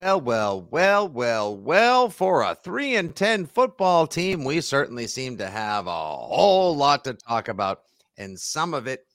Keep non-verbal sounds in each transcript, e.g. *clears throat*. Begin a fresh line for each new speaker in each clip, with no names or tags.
Well, well, well, well, well, for a 3 and 10 football team, we certainly seem to have a whole lot to talk about and some of it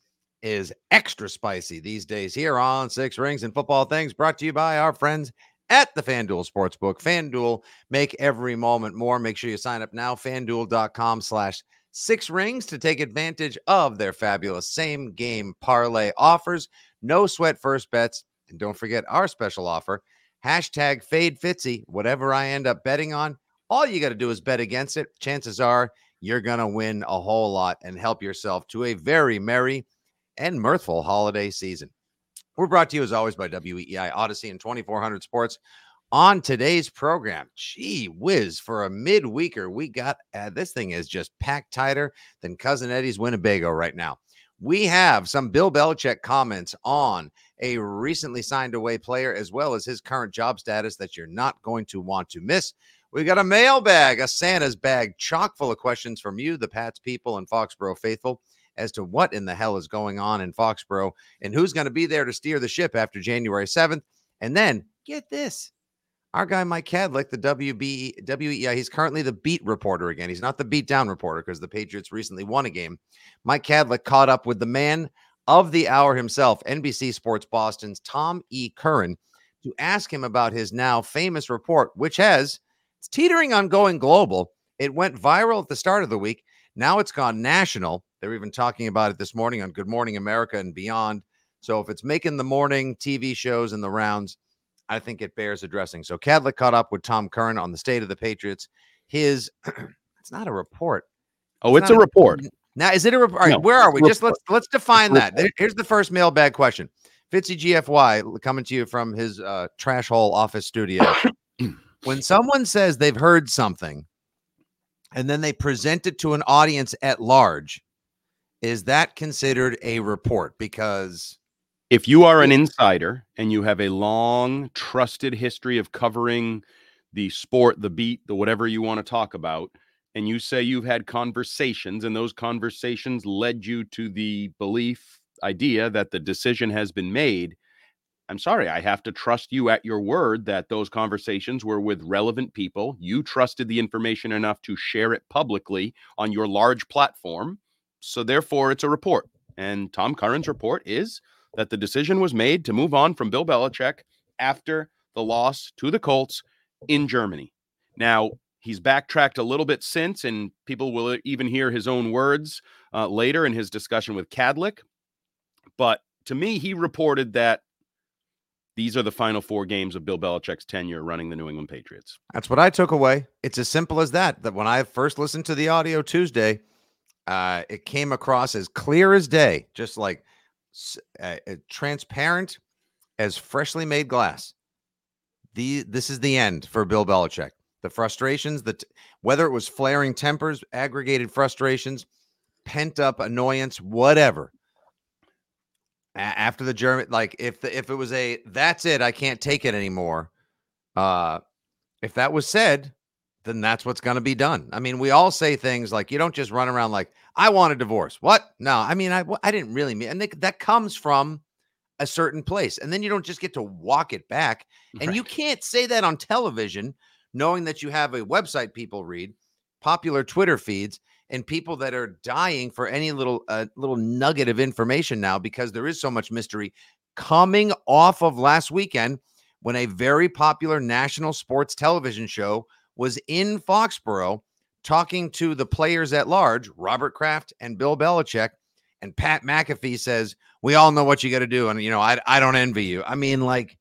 is extra spicy these days here on Six Rings and Football Things brought to you by our friends at the FanDuel Sportsbook. FanDuel, make every moment more. Make sure you sign up now, fanduel.com slash six rings to take advantage of their fabulous same game parlay offers. No sweat first bets. And don't forget our special offer Hashtag fade Fitzy. Whatever I end up betting on, all you got to do is bet against it. Chances are you're going to win a whole lot and help yourself to a very merry and mirthful holiday season. We're brought to you as always by WEEI Audacy and 2400 Sports. On today's program, gee whiz, for a midweeker, we got uh, this thing is just packed tighter than Cousin Eddie's Winnebago right now. We have some Bill Belichick comments on a recently signed away player, as well as his current job status that you're not going to want to miss. We've got a mailbag, a Santa's bag, chock full of questions from you, the Pats people, and Foxborough faithful as to what in the hell is going on in Foxborough and who's going to be there to steer the ship after January 7th. And then get this our guy Mike Kadlick, the WB WEI, he's currently the beat reporter again. He's not the beat down reporter because the Patriots recently won a game. Mike Kadlick caught up with the man of the hour himself, NBC Sports Boston's Tom E. Curran, to ask him about his now famous report, which has it's teetering on going global. It went viral at the start of the week. Now it's gone national. They're even talking about it this morning on Good Morning America and beyond. So if it's making the morning TV shows and the rounds, I think it bears addressing. So Kadlick caught up with Tom Curran on the state of the Patriots. His *clears throat* it's not a report.
Oh, it's, it's a report.
Now, is it a report? All right, no, where are we? Just let's let's define that. Here's the first mailbag question. Fitzy GFY coming to you from his uh, trash hole office studio. when *coughs* someone says they've heard something and then they present it to an audience at large, is that considered a report? Because
if you are an insider and you have a long, trusted history of covering the sport, the beat, the whatever you want to talk about, and you say you've had conversations and those conversations led you to the belief idea that the decision has been made i'm sorry i have to trust you at your word that those conversations were with relevant people. You trusted the information enough to share it publicly on your large platform. So therefore it's a report. And tom curran's report is that the decision was made to move on from bill belichick after the loss to the colts in germany. Now He's backtracked a little bit since, and people will even hear his own words uh, later in his discussion with Kadlick. But to me, he reported that these are the final four games of Bill Belichick's tenure running the New England Patriots.
That's what I took away. It's as simple as that. That when I first listened to the audio Tuesday, uh, it came across as clear as day, just like uh, uh, transparent as freshly made glass. The this is the end for Bill Belichick the frustrations, that whether it was flaring tempers, aggregated frustrations, pent up annoyance, whatever. A- after the German, like if the, if it was a that's it, I can't take it anymore. Uh, if that was said, then that's what's going to be done. I mean, we all say things like you don't just run around like I want a divorce. What? No, I mean, I I didn't really mean, and they, that comes from a certain place, and then you don't just get to walk it back, and right. you can't say that on television knowing that you have a website people read, popular Twitter feeds, and people that are dying for any little uh, little nugget of information now because there is so much mystery coming off of last weekend when a very popular national sports television show was in Foxborough talking to the players at large, Robert Kraft and Bill Belichick. And Pat McAfee says, We all know what you got to do. And, you know, I, I don't envy you. I mean, like,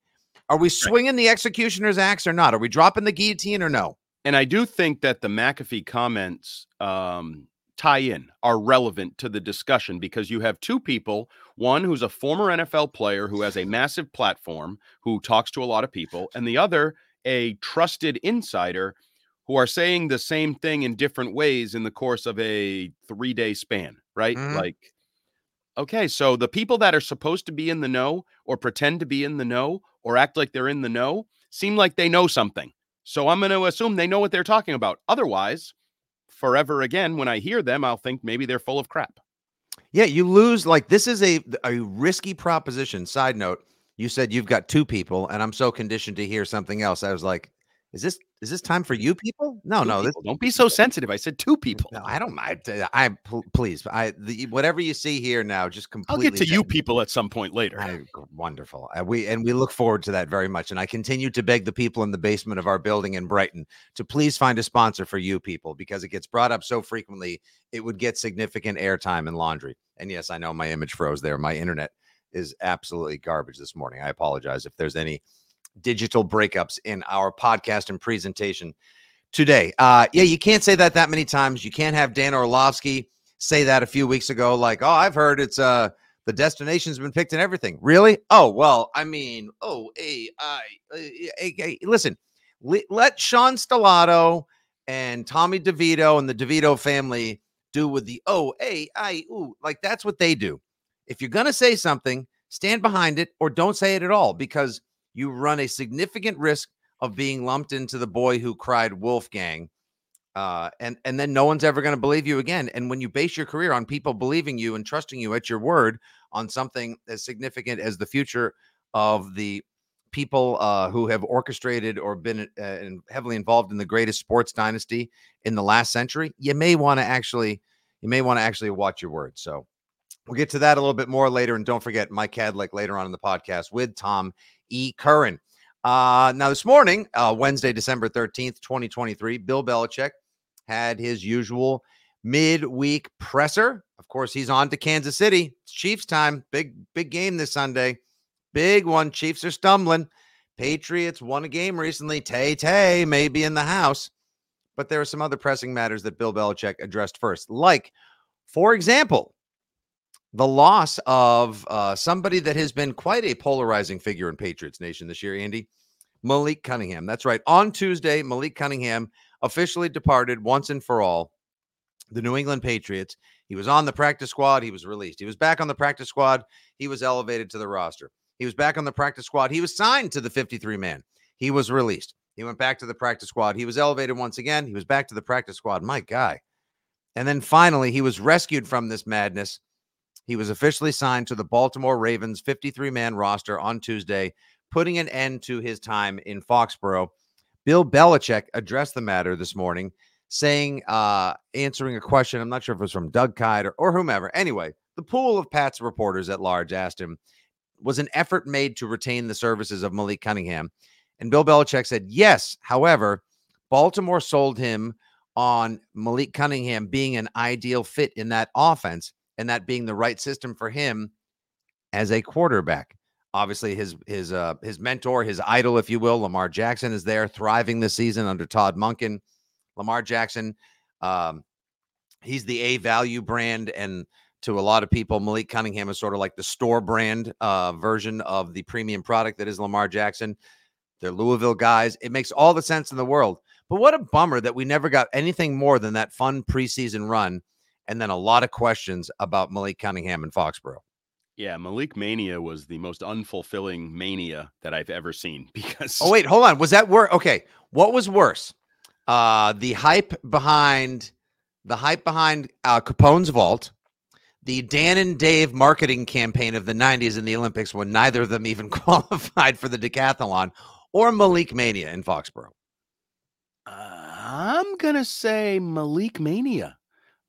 are we swinging the executioner's axe or not? Are we dropping the guillotine or no?
And I do think that the McAfee comments um, tie in are relevant to the discussion because you have two people one who's a former NFL player who has a massive platform who talks to a lot of people, and the other a trusted insider who are saying the same thing in different ways in the course of a three day span, right? Mm-hmm. Like, okay, so the people that are supposed to be in the know or pretend to be in the know or act like they're in the know seem like they know something. So I'm going to assume they know what they're talking about. Otherwise, forever again, when I hear them, I'll think maybe they're full of crap.
Yeah, you lose. Like this is a a risky proposition. Side note: you said you've got two people, and I'm so conditioned to hear something else. I was like, is this is this time for you people? No,
Two
no, this
don't be so sensitive. I said two people.
no, I don't mind. uh, I please, I the, whatever you see here now, just completely.
I'll get to you people at some point later.
I, wonderful. Uh, we and we look forward to that very much. And I continue to beg the people in the basement of our building in Brighton to please find a sponsor for you people because it gets brought up so frequently. It would get significant airtime in laundry. And yes, I know my image froze there. My internet is absolutely garbage this morning. I apologize if there's any digital breakups in our podcast and presentation today. Uh, yeah, you can't say that that many times. You can't have Dan Orlovsky say that a few weeks ago, like, "Oh, I've heard it's uh the destination's been picked and everything." Really? Oh, well, I mean, oh, hey, I, hey, hey, hey, listen, le- let Sean Stellato and Tommy DeVito and the DeVito family do with the oh, hey, I, ooh, like that's what they do. If you're gonna say something, stand behind it or don't say it at all because you run a significant risk of being lumped into the boy who cried Wolfgang. Uh, and and then no one's ever going to believe you again. And when you base your career on people believing you and trusting you at your word on something as significant as the future of the people uh, who have orchestrated or been uh, heavily involved in the greatest sports dynasty in the last century, you may want to actually you may want to actually watch your words. So we'll get to that a little bit more later. And don't forget Mike Kadlick later on in the podcast with Tom E. Curran. Uh, now, this morning, uh, Wednesday, December 13th, 2023, Bill Belichick had his usual midweek presser. Of course, he's on to Kansas City. It's Chiefs time. Big, big game this Sunday. Big one. Chiefs are stumbling. Patriots won a game recently. Tay Tay may be in the house. But there are some other pressing matters that Bill Belichick addressed first. Like, for example, the loss of uh, somebody that has been quite a polarizing figure in Patriots Nation this year, Andy. Malik Cunningham. That's right. On Tuesday, Malik Cunningham officially departed once and for all the New England Patriots. He was on the practice squad. He was released. He was back on the practice squad. He was elevated to the roster. He was back on the practice squad. He was signed to the 53 man. He was released. He went back to the practice squad. He was elevated once again. He was back to the practice squad. My guy. And then finally, he was rescued from this madness. He was officially signed to the Baltimore Ravens 53 man roster on Tuesday, putting an end to his time in Foxborough. Bill Belichick addressed the matter this morning, saying, uh, answering a question. I'm not sure if it was from Doug Kyed or, or whomever. Anyway, the pool of Pat's reporters at large asked him, was an effort made to retain the services of Malik Cunningham? And Bill Belichick said, yes. However, Baltimore sold him on Malik Cunningham being an ideal fit in that offense and that being the right system for him as a quarterback. Obviously, his his uh his mentor, his idol, if you will, Lamar Jackson, is there thriving this season under Todd Monken. Lamar Jackson, um, he's the A value brand, and to a lot of people, Malik Cunningham is sort of like the store brand uh, version of the premium product that is Lamar Jackson. They're Louisville guys. It makes all the sense in the world. But what a bummer that we never got anything more than that fun preseason run and then a lot of questions about Malik Cunningham and Foxborough.
Yeah, Malik Mania was the most unfulfilling mania that I've ever seen *laughs* because
Oh, wait, hold on. Was that worse? Okay. What was worse? Uh, the hype behind the hype behind uh, Capone's vault, the Dan and Dave marketing campaign of the 90s in the Olympics when neither of them even *laughs* qualified for the decathlon, or Malik Mania in Foxborough.
I'm gonna say Malik Mania.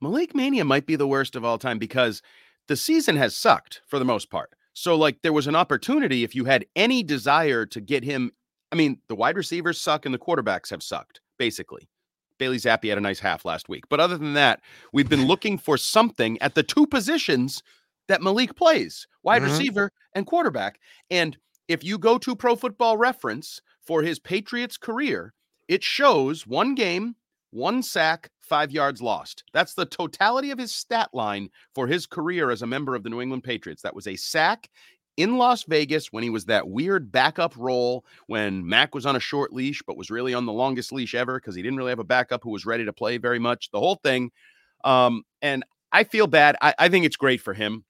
Malik Mania might be the worst of all time because the season has sucked for the most part. So, like, there was an opportunity if you had any desire to get him. I mean, the wide receivers suck and the quarterbacks have sucked, basically. Bailey Zappe had a nice half last week. But other than that, we've been looking for something at the two positions that Malik plays wide
Mhm.
receiver and quarterback. And if you go to Pro Football Reference for his Patriots career, it shows one game, one sack, five yards lost. That's the totality of his stat line for his career as a member of the New England Patriots. That was a sack in Las Vegas when he was that weird backup role when Mac was on a short leash, but was really on the longest leash ever because he didn't really have a backup who was ready to play very much. The whole thing. Um, and I feel bad. I, I think it's great for him.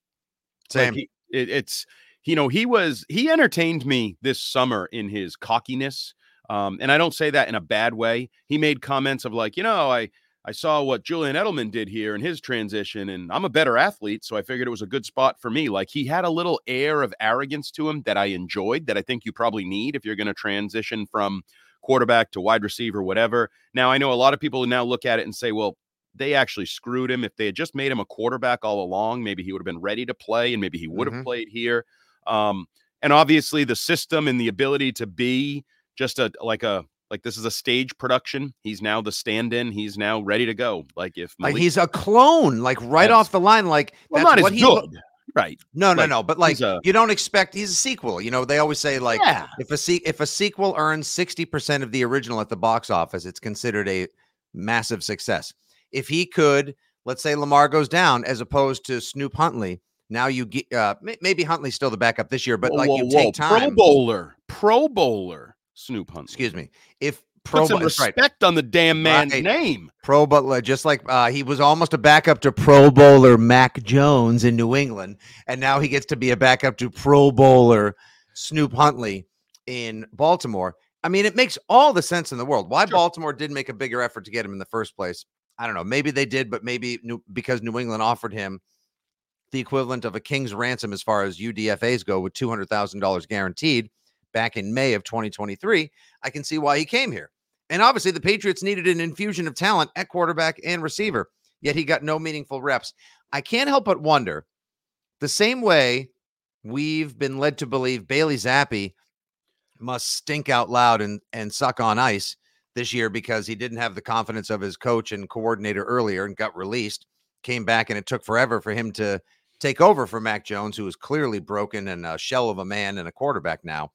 Like,
Same.
he- it, it's you know he was he entertained me this summer in his cockiness um and i don't say that in a bad way he made comments of like you know i I saw what Julian Edelman did here in his transition, and I'm a better athlete, so I figured it was a good spot for me. Like he had a little air of arrogance to him that I enjoyed, that I think you probably need if you're going to transition from quarterback to wide receiver, whatever. Now, I know a lot of people now look at it and say, well, they actually screwed him. If they had just made him a quarterback all along, maybe he would have been ready to play and maybe he would have mm-hmm. played here. Um, and obviously, the system and the ability to be just a like a like this is a stage production. He's now the stand-in. He's now ready to go. Like if
Malik- like he's a clone, like right off the line. Like
well, not as good. Lo- right.
No, no, like, no. But like a, you don't expect he's a sequel. You know, they always say like yeah. if a se- if a sequel earns 60% of the original at the box office, it's considered a massive success. If he could, let's say Lamar goes down as opposed to Snoop Huntley, now you get uh, maybe Huntley's still the backup this year, but whoa, like you whoa. take time.
Pro bowler, pro bowler. Snoop Hunt.
Excuse me. If Pro
Put some respect right. on the damn man's right. name.
Pro Butler, just like uh, he was almost a backup to Pro Bowler Mac Jones in New England, and now he gets to be a backup to Pro Bowler Snoop Huntley in Baltimore. I mean, it makes all the sense in the world. Why sure. Baltimore did make a bigger effort to get him in the first place, I don't know. Maybe they did, but maybe new, because New England offered him the equivalent of a king's ransom as far as UDFA's go, with two hundred thousand dollars guaranteed back in May of 2023, I can see why he came here. And obviously, the Patriots needed an infusion of talent at quarterback and receiver, yet he got no meaningful reps. I can't help but wonder the same way we've been led to believe Bailey Zappe must stink out loud and, and suck on ice this year because he didn't have the confidence of his coach and coordinator earlier and got released, came back, and it took forever for him to take over for Mac Jones, who was clearly broken and a shell of a man and a quarterback now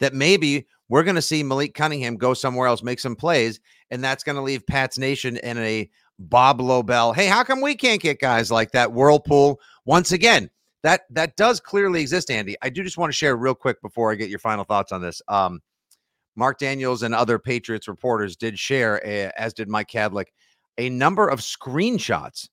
that maybe we're going to see Malik Cunningham go somewhere else, make some plays, and that's going to leave Pat's Nation in a Bob Lobel. Hey, how come we can't get guys like that whirlpool once again? That that does clearly exist, Andy. I do just want to share real quick before I get your final thoughts on this. Um, Mark Daniels and other Patriots reporters did share, a, as did Mike Kadlick, a number of screenshots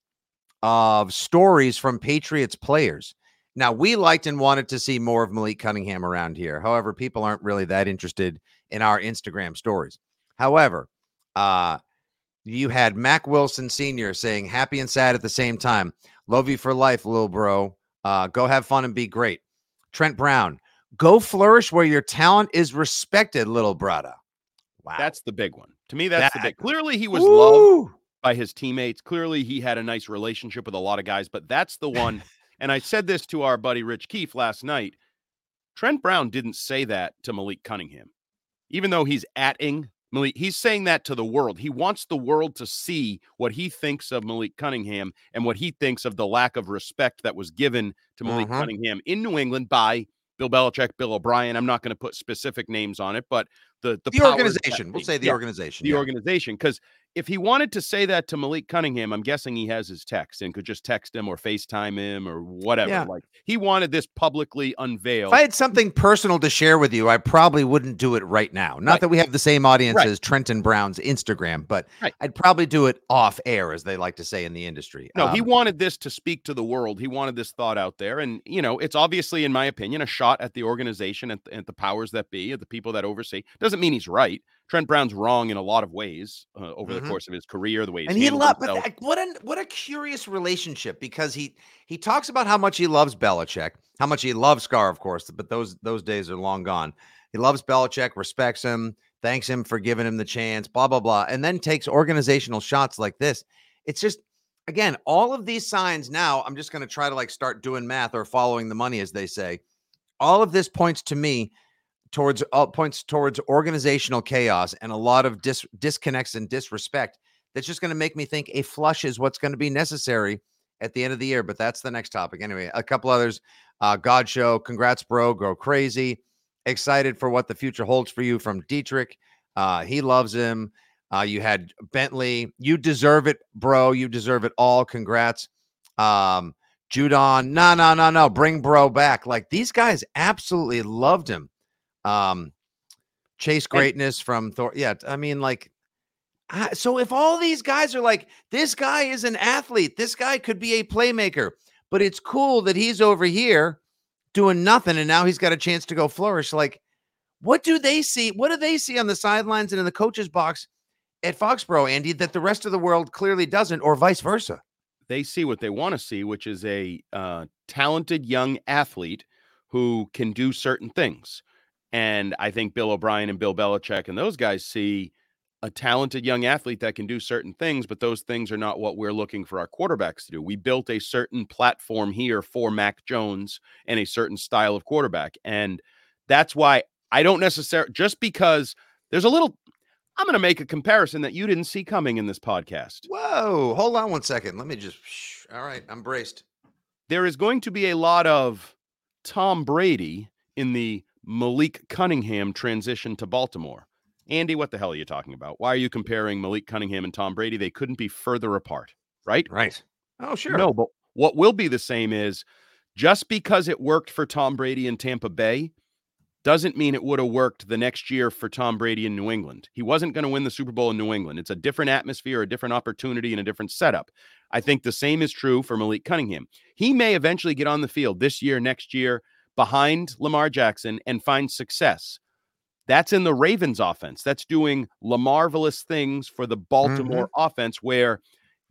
of stories from Patriots players now, we liked and wanted to see more of Malik Cunningham around here. However, people aren't really that interested in our Instagram stories. However, uh, you had Mack Wilson Sr. saying happy and sad at the same time. Love you for life, little bro. Uh, go have fun and be great. Trent Brown, go flourish where your talent is respected, little brother.
Wow. That's the big one. To me, that's that, the big. Clearly, he was woo. loved by his teammates. Clearly, he had a nice relationship with a lot of guys, but that's the one and I said this to our buddy Rich Keefe last night. Trent Brown didn't say that to Malik Cunningham, even though he's atting Malik. He's saying that to the world. He wants the world to see what he thinks of Malik Cunningham and what he thinks of the lack of respect that was given to Malik uh-huh. Cunningham in New England by Bill Belichick, Bill O'Brien. I'm not going to put specific names on it, but the the,
the organization. We'll say the yeah, organization.
The yeah. organization, because if he wanted to say that to Malik Cunningham, I'm guessing he has his text and could just text him or FaceTime him or whatever. Yeah. Like he wanted this publicly unveiled.
If I had something personal to share with you, I probably wouldn't do it right now. Not right. that we have the same audience right. as Trenton Brown's Instagram, but right. I'd probably do it off air, as they like to say in the industry.
No, um, he wanted this to speak to the world. He wanted this thought out there. And, you know, it's obviously, in my opinion, a shot at the organization and, and the powers that be, at the people that oversee. Doesn't mean he's right. Trent Brown's wrong in a lot of ways uh, over mm-hmm. the course of his career, the way he's
and he loved. But what a what a curious relationship because he he talks about how much he loves Belichick, how much he loves Scar, of course, but those those days are long gone. He loves Belichick, respects him, thanks him for giving him the chance, blah blah blah, and then takes organizational shots like this. It's just again all of these signs. Now I'm just going to try to like start doing math or following the money, as they say. All of this points to me towards uh, points towards organizational chaos and a lot of dis- disconnects and disrespect that's just going to make me think a flush is what's going to be necessary at the end of the year but that's the next topic. Anyway a couple others uh Godchaux congrats bro go crazy. Excited for what the future holds for you from Deatrich. Uh he loves him. Uh you had bentley. You deserve it bro. You deserve it all. Congrats. Um judon. No no no no. Bring bro back. Like these guys absolutely loved him um, Chase Greatness and, from Thor. Yeah, I mean, like, so if all these guys are like, this guy is an athlete, this guy could be a playmaker, but it's cool that he's over here doing nothing and now he's got a chance to go flourish. Like, what do they see? What do they see on the sidelines and in the coach's box at Foxborough, Andy, that the rest of the world clearly doesn't, or vice versa.
They see what they want to see, which is a uh, talented young athlete who can do certain things. And I think Bill O'Brien and Bill Belichick and those guys see a talented young athlete that can do certain things, but those things are not what we're looking for our quarterbacks to do. We built a certain platform here for Mac Jones and a certain style of quarterback. And that's why I don't necessarily, just because there's a little, I'm going to make a comparison that you didn't see coming in this podcast.
Whoa, hold on one second. Let me just, all right, I'm braced.
There is going to be a lot of Tom Brady in the Malik Cunningham transition to Baltimore. Andy, what the hell are you talking about? Why are you comparing Malik Cunningham and Tom Brady? They couldn't be further apart, right?
Right. Oh, sure.
No, but what will be the same is just because it worked for Tom Brady in Tampa Bay doesn't mean it would have worked the next year for Tom Brady in New England. He wasn't going to win the Super Bowl in New England. It's a different atmosphere, a different opportunity, and a different setup. I think the same is true for Malik Cunningham. He may eventually get on the field this year, next year, behind Lamar Jackson and find success. That's in the Ravens offense. That's doing marvelous things for the Baltimore mm-hmm. offense where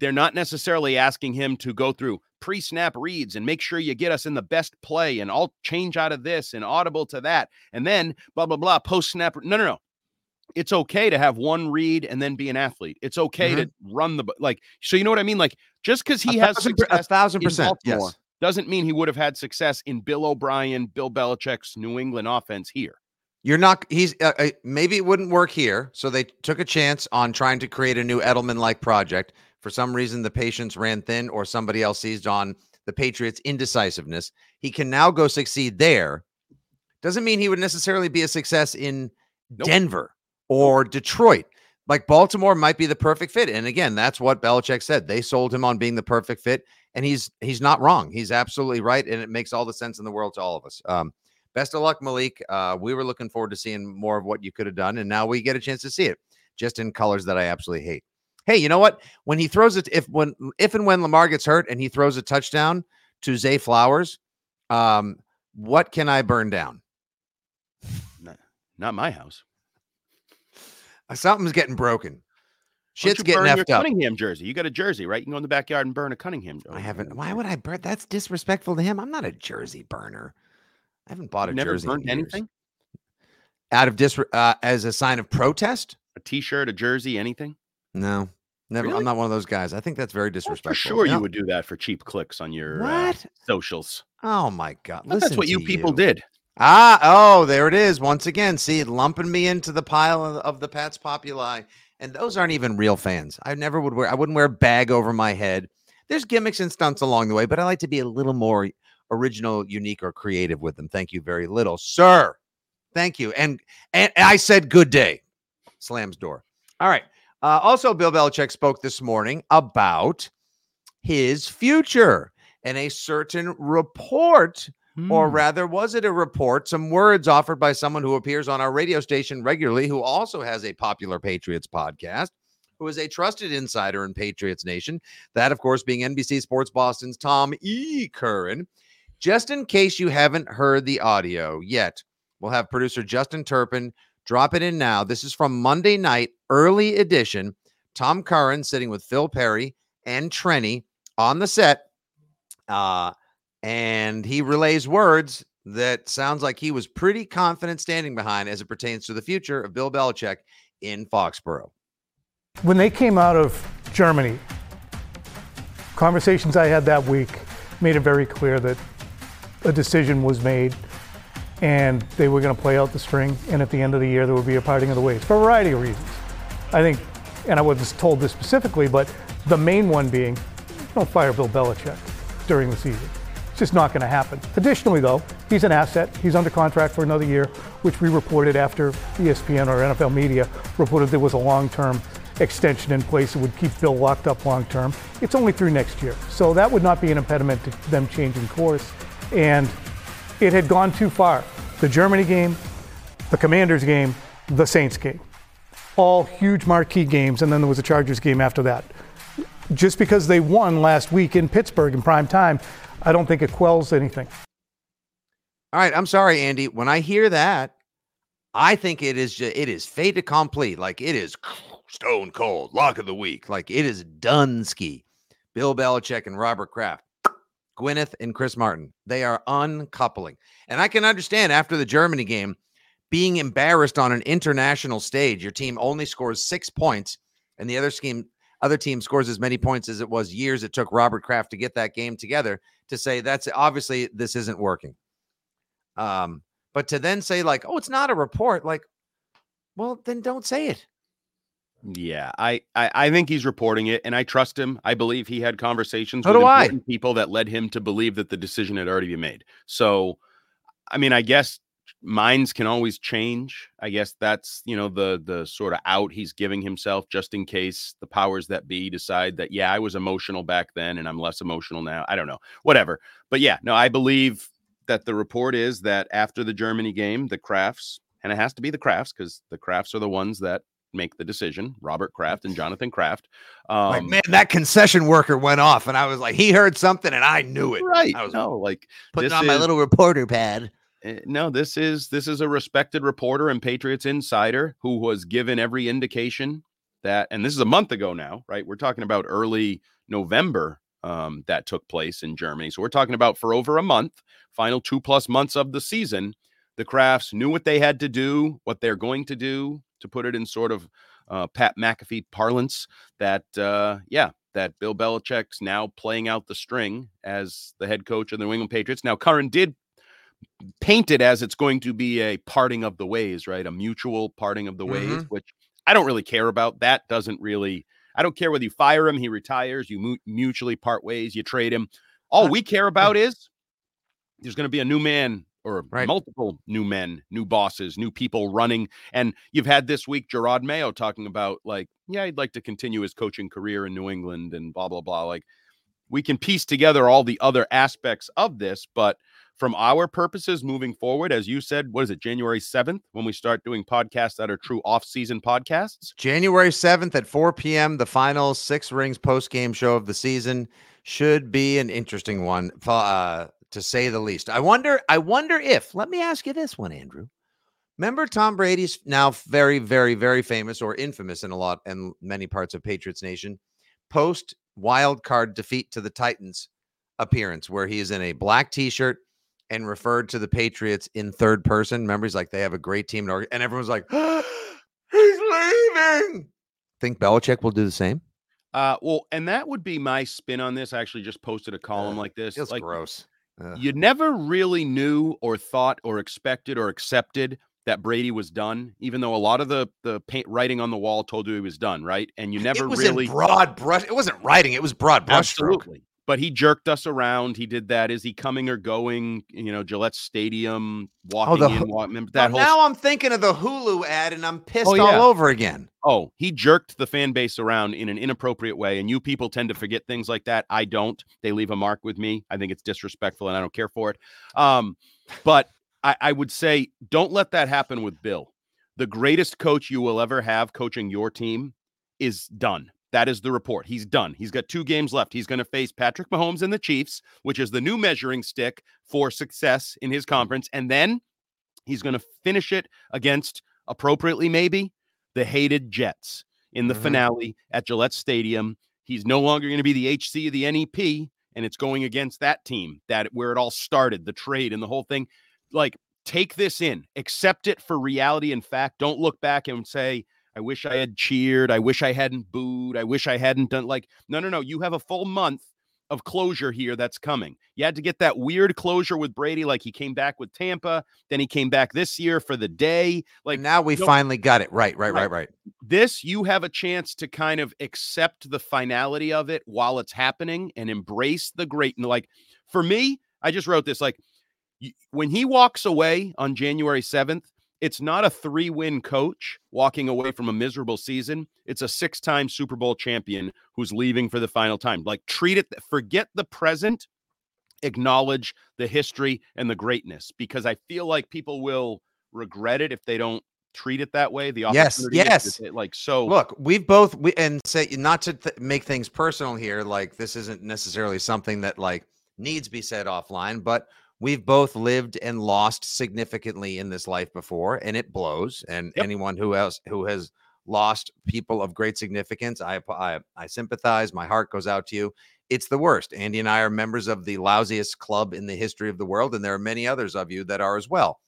they're not necessarily asking him to go through pre-snap reads and make sure you get us in the best play and I'll change out of this and audible to that and then blah blah blah post snap. No, no, no. It's okay to have one read and then be an athlete. It's okay mm-hmm. to run the like. So you know what I mean? Like just because he a has
thousand, a thousand percent, yes.
Doesn't mean he would have had success in Bill O'Brien, Bill Belichick's New England offense here.
You're not. He's uh, uh, maybe it wouldn't work here, so they took a chance on trying to create a new Edelman-like project. For some reason, the patience ran thin, or somebody else seized on the Patriots' indecisiveness. He can now go succeed there. Doesn't mean he would necessarily be a success in nope. Denver or Detroit. Like Baltimore might be the perfect fit, and again, that's what Belichick said. They sold him on being the perfect fit, and he's he's not wrong. He's absolutely right, and it makes all the sense in the world to all of us. Um, best of luck, Malik. Uh, we were looking forward to seeing more of what you could have done, and now we get a chance to see it just in colors that I absolutely hate. Hey, you know what? When he throws it, if when if and when Lamar gets hurt and he throws a touchdown to Zay Flowers, um, what can I burn down?
Not, not my house.
Uh, something's getting broken. Shit's getting effed
up. Cunningham jersey. You got a jersey, right? You can go in the backyard and burn a Cunningham.
Jersey. I haven't. Why would I burn? That's disrespectful to him. I'm not a jersey burner. I haven't bought a
never
jersey.
Burned anything
out of dis uh, as a sign of protest.
A T-shirt, a jersey, anything?
No, never. Really? I'm not one of those guys. I think that's very disrespectful. For
sure, you would do that for cheap clicks on your what? Uh, socials.
Oh my god!
that's what you people
you.
did.
Ah, oh, there it is. Once again, see, lumping me into the pile of, of the Pats Populi, and those aren't even real fans. I never would wear. I wouldn't wear a bag over my head. There's gimmicks and stunts along the way, but I like to be a little more original, unique, or creative with them. Thank you very little, sir. Thank you. And and I said good day. Slams door. All right. Uh, also, Bill Belichick spoke this morning about his future and a certain report, or hmm. rather, was it a report? Some words offered by someone who appears on our radio station regularly, who also has a popular Patriots podcast, who is a trusted insider in Patriots Nation. That, of course, being NBC Sports Boston's Tom E. Curran. Just in case you haven't heard the audio yet, we'll have producer Justin Turpin drop it in now. This is from Monday night, early edition. Tom Curran sitting with Phil Perry and Trenni on the set. Uh, and he relays words that sounds like he was pretty confident standing behind as it pertains to the future of Bill Belichick in Foxborough.
When they came out of Germany, conversations I had that week made it very clear that a decision was made and they were going to play out the string. And at the end of the year, there would be a parting of the ways for a variety of reasons. I think, and I wasn't told this specifically, but the main one being don't fire Bill Belichick during the season. It's just not going to happen. Additionally, though, he's an asset. He's under contract for another year, which we reported after ESPN or NFL media reported there was a long term extension in place that would keep Bill locked up long term. It's only through next year. So that would not be an impediment to them changing course and it had gone too far. The Germany game, the Commanders game, the Saints game. All huge marquee games, and then there was a Chargers game after that. Just because they won last week in Pittsburgh in prime time, I don't think it quells anything.
All right, I'm sorry, Andy. When I hear that, I think it is just, it is fait accompli. Like it is stone cold lock of the week. Like it is done ski. Bill Belichick and Robert Kraft, Gwyneth and Chris Martin. They are uncoupling. And I can understand after the Germany game being embarrassed on an international stage. Your team only scores six points, and the other scheme other team scores as many points as it was years it took Robert Kraft to get that game together to say that's obviously this isn't working. Um, but to then say like, oh, it's not a report, like, well, then don't say it.
Yeah, I, I, I think he's reporting it, and I trust him. I believe he had conversations
So
with
do I.
important people that led him to believe that the decision had already been made. So, I mean, I guess minds can always change. I guess that's you know the the sort of out he's giving himself just in case the powers that be decide that yeah, I was emotional back then and I'm less emotional now. I don't know, whatever. But yeah, no, I believe that the report is that after the Germany game, the Krafts and it has to be the Krafts because the Krafts are the ones that make the decision. Robert Kraft and Jonathan Kraft. Um,
like, man, that concession worker went off, and I was like, he heard something, and I knew it.
right?
I was
no, like
putting on my little reporter pad.
Uh, no, this is this is a respected reporter and Patriots insider who was given every indication that, and this is a month ago now, right? We're talking about early November um, that took place in Germany. So we're talking about for over a month, final two plus months of the season. The Krafts knew what they had to do, what they're going to do, to put it in sort of uh, Pat McAfee parlance. That uh, yeah, that Bill Belichick's now playing out the string as the head coach of the New England Patriots. Now, Curran did paint it as it's going to be a parting of the ways, right? A mutual parting of the ways,
Mhm.
which I don't really care about. That doesn't really, I don't care whether you fire him, he retires, you mu- mutually part ways, you trade him. All we care about is there's going to be a new man or
Right.
multiple new men, new bosses, new people running. And you've had this week Jerod Mayo talking about, like, yeah, he'd like to continue his coaching career in New England and blah, blah, blah. Like, we can piece together all the other aspects of this, but from our purposes moving forward, as you said, what is it, January 7th, when we start doing podcasts that are true off-season podcasts?
January 7th at 4 p.m., the final Six Rings post game show of the season should be an interesting one, uh, to say the least. I wonder, I wonder if, let me ask you this one, Andrew. Remember Tom Brady's now very, very, very famous or infamous in a lot and many parts of Patriots Nation post wild card defeat to the Titans appearance where he is in a black t-shirt and referred to the Patriots in third person. Remember, he's like, they have a great team, and everyone's like, *gasps* he's leaving. Think Belichick will do the same?
Uh, well, and that would be my spin on this. I actually just posted a column
Ugh,
like this.
It's
like,
gross. Ugh.
you never really knew or thought or expected or accepted that Brady was done, even though a lot of the the paint writing on the wall told you he was done, right? And you never
it was
really
broad brush. It wasn't writing. It was broad brushstroke.
Absolutely. But he jerked us around. He did that. Is he coming or going? You know, Gillette Stadium, walking
the
in. Walk, remember that whole.
now I'm thinking of the Hulu ad, and I'm pissed
Oh, yeah.
all over again.
oh, he jerked the fan base around in an inappropriate way. And you people tend to forget things like that. I don't. They leave a mark with me. I think it's disrespectful, and I don't care for it. Um, but I, I would say don't let that happen with Bill. The greatest coach you will ever have coaching your team is done. That is the report. He's done. He's got two games left. He's going to face Patrick Mahomes and the Chiefs, which is the new measuring stick for success in his conference. And then he's going to finish it against, appropriately, maybe, the hated Jets in the
Mhm.
finale at Gillette Stadium. He's no longer going to be the HC of the NEP, and it's going against that team that where it all started, the trade and the whole thing. Like, take this in, accept it for reality and fact. Don't look back and say, I wish I had cheered. I wish I hadn't booed. I wish I hadn't done like, no, no, no. You have a full month of closure here that's coming. You had to get that weird closure with Brady, like he came back with Tampa, then he came back this year for the day. Like
now we finally got it. Right, right,
Right.
right, right.
this, you have a chance to kind of accept the finality of it while it's happening and embrace the great. And like for me, I just wrote this like when he walks away on January 7th, it's not a three win coach walking away from a miserable season. It's a six time Super Bowl champion who's leaving for the final time. Like, treat it, forget the present, acknowledge the history and the greatness because I feel like people will regret it if they don't treat it that way. The
Yes,
opportunity
yes.
it, like, so
Look, we've both we, and say not to th- make things personal here. Like this isn't necessarily something that like needs to be said offline, but we've both lived and lost significantly in this life before, and it blows. And
Yep.
anyone who else who has lost people of great significance. I, I I sympathize. My heart goes out to you. It's the worst. Andy and I are members of the lousiest club in the history of the world, and there are many others of you that are as well.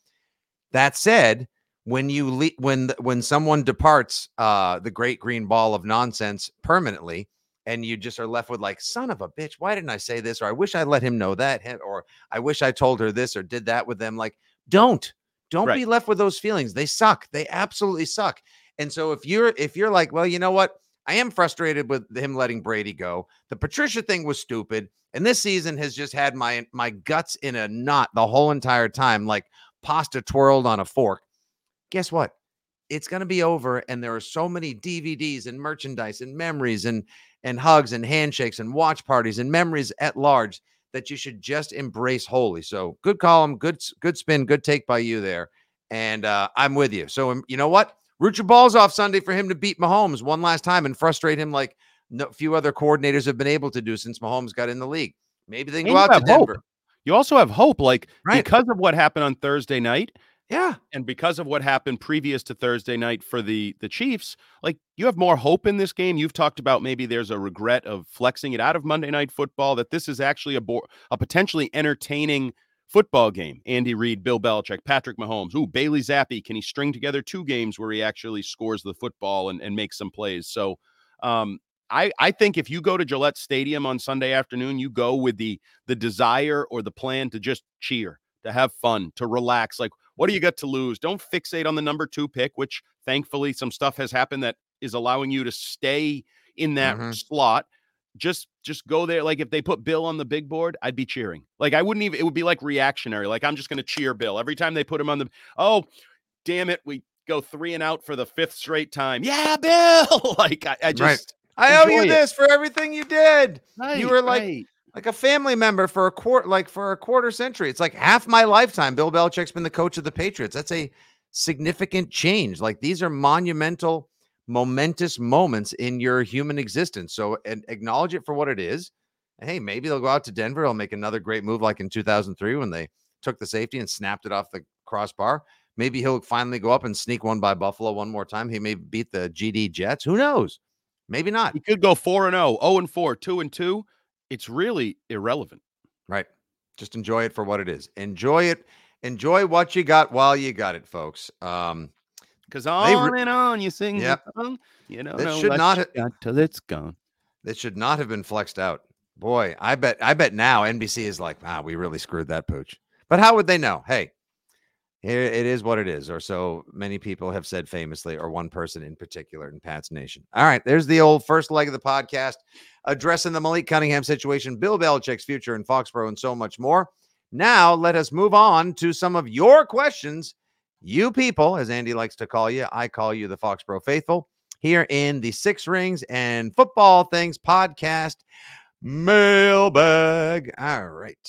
That said, when you le- when when someone departs uh, the great green ball of nonsense permanently, and you just are left with like, son of a bitch, why didn't I say this? Or I wish I let him know that, or I wish I told her this or did that with them. Like, don't don't
Right.
be left with those feelings. They suck. They absolutely suck. And so if you're if you're like, well, you know what? I am frustrated with him letting Brady go. The Patricia thing was stupid, and this season has just had my my guts in a knot the whole entire time, like pasta twirled on a fork. Guess what? It's going to be over, and there are so many DVDs and merchandise and memories and and hugs and handshakes and watch parties and memories at large that you should just embrace wholly. So good column, good good spin, good take by you there, and uh, I'm with you. So um, you know what? Root your balls off Sunday for him to beat Mahomes one last time and frustrate him like no few other coordinators have been able to do since Mahomes got in the league. Maybe they can
And
go out to
have hope.
Denver.
You also have hope, like
Right.
because of what happened on Thursday night,
Yeah,
and because of what happened previous to Thursday night for the the Chiefs, like you have more hope in this game. You've talked about maybe there's a regret of flexing it out of Monday Night Football. That this is actually a bo- a potentially entertaining football game. Andy Reid, Bill Belichick, Patrick Mahomes. Ooh, Bailey Zappe. Can he string together two games where he actually scores the football and, and makes some plays? So, um, I, I think if you go to Gillette Stadium on Sunday afternoon, you go with the the desire or the plan to just cheer, to have fun, to relax. Like, what do you got to lose? Don't fixate on the number two pick, which thankfully some stuff has happened that is allowing you to stay in that
Mhm.
slot. Just just go there. Like if they put Bill on the big board, I'd be cheering. Like I wouldn't even it would be like reactionary. Like I'm just gonna cheer Bill. Every time they put him on the oh damn it, we go three and out for the fifth straight time. Yeah, Bill. *laughs* like I, I just
Right. I owe you
it.
this for everything you did.
Right,
were like-
right.
Like a family member for a quarter like for a quarter century. It's like half my lifetime. Bill Belichick's been the coach of the Patriots. That's a significant change. Like these are monumental, momentous moments in your human existence. So and acknowledge it for what it is. Hey, maybe they'll go out to Denver. They'll make another great move like in 2003 when they took the safety and snapped it off the crossbar. Maybe he'll finally go up and sneak one by Buffalo one more time. He may beat the GD Jets. Who knows? Maybe not.
He could go four and 0, 0 and 4, 2 and 2. It's really irrelevant.
Right. Just enjoy it for what it is. Enjoy it. Enjoy what you got while you got it, folks. Um,
Because on
re-
and on you sing
Yep.
the song. You know, no
should not ha-
got till it's gone.
that should not have been flexed out. Boy, I bet I bet now NBC is like, ah, we really screwed that pooch. But how would they know? Hey, here it is what it is, or so many people have said famously, or one person in particular in Pat's Nation. All right, there's the old first leg of the podcast addressing the Malik Cunningham situation, Bill Belichick's future in Foxborough, and so much more. Now, let us move on to some of your questions. You people, as Andy likes to call you, I call you the Foxborough faithful, here in the Six Rings and Football Things podcast mailbag. All right.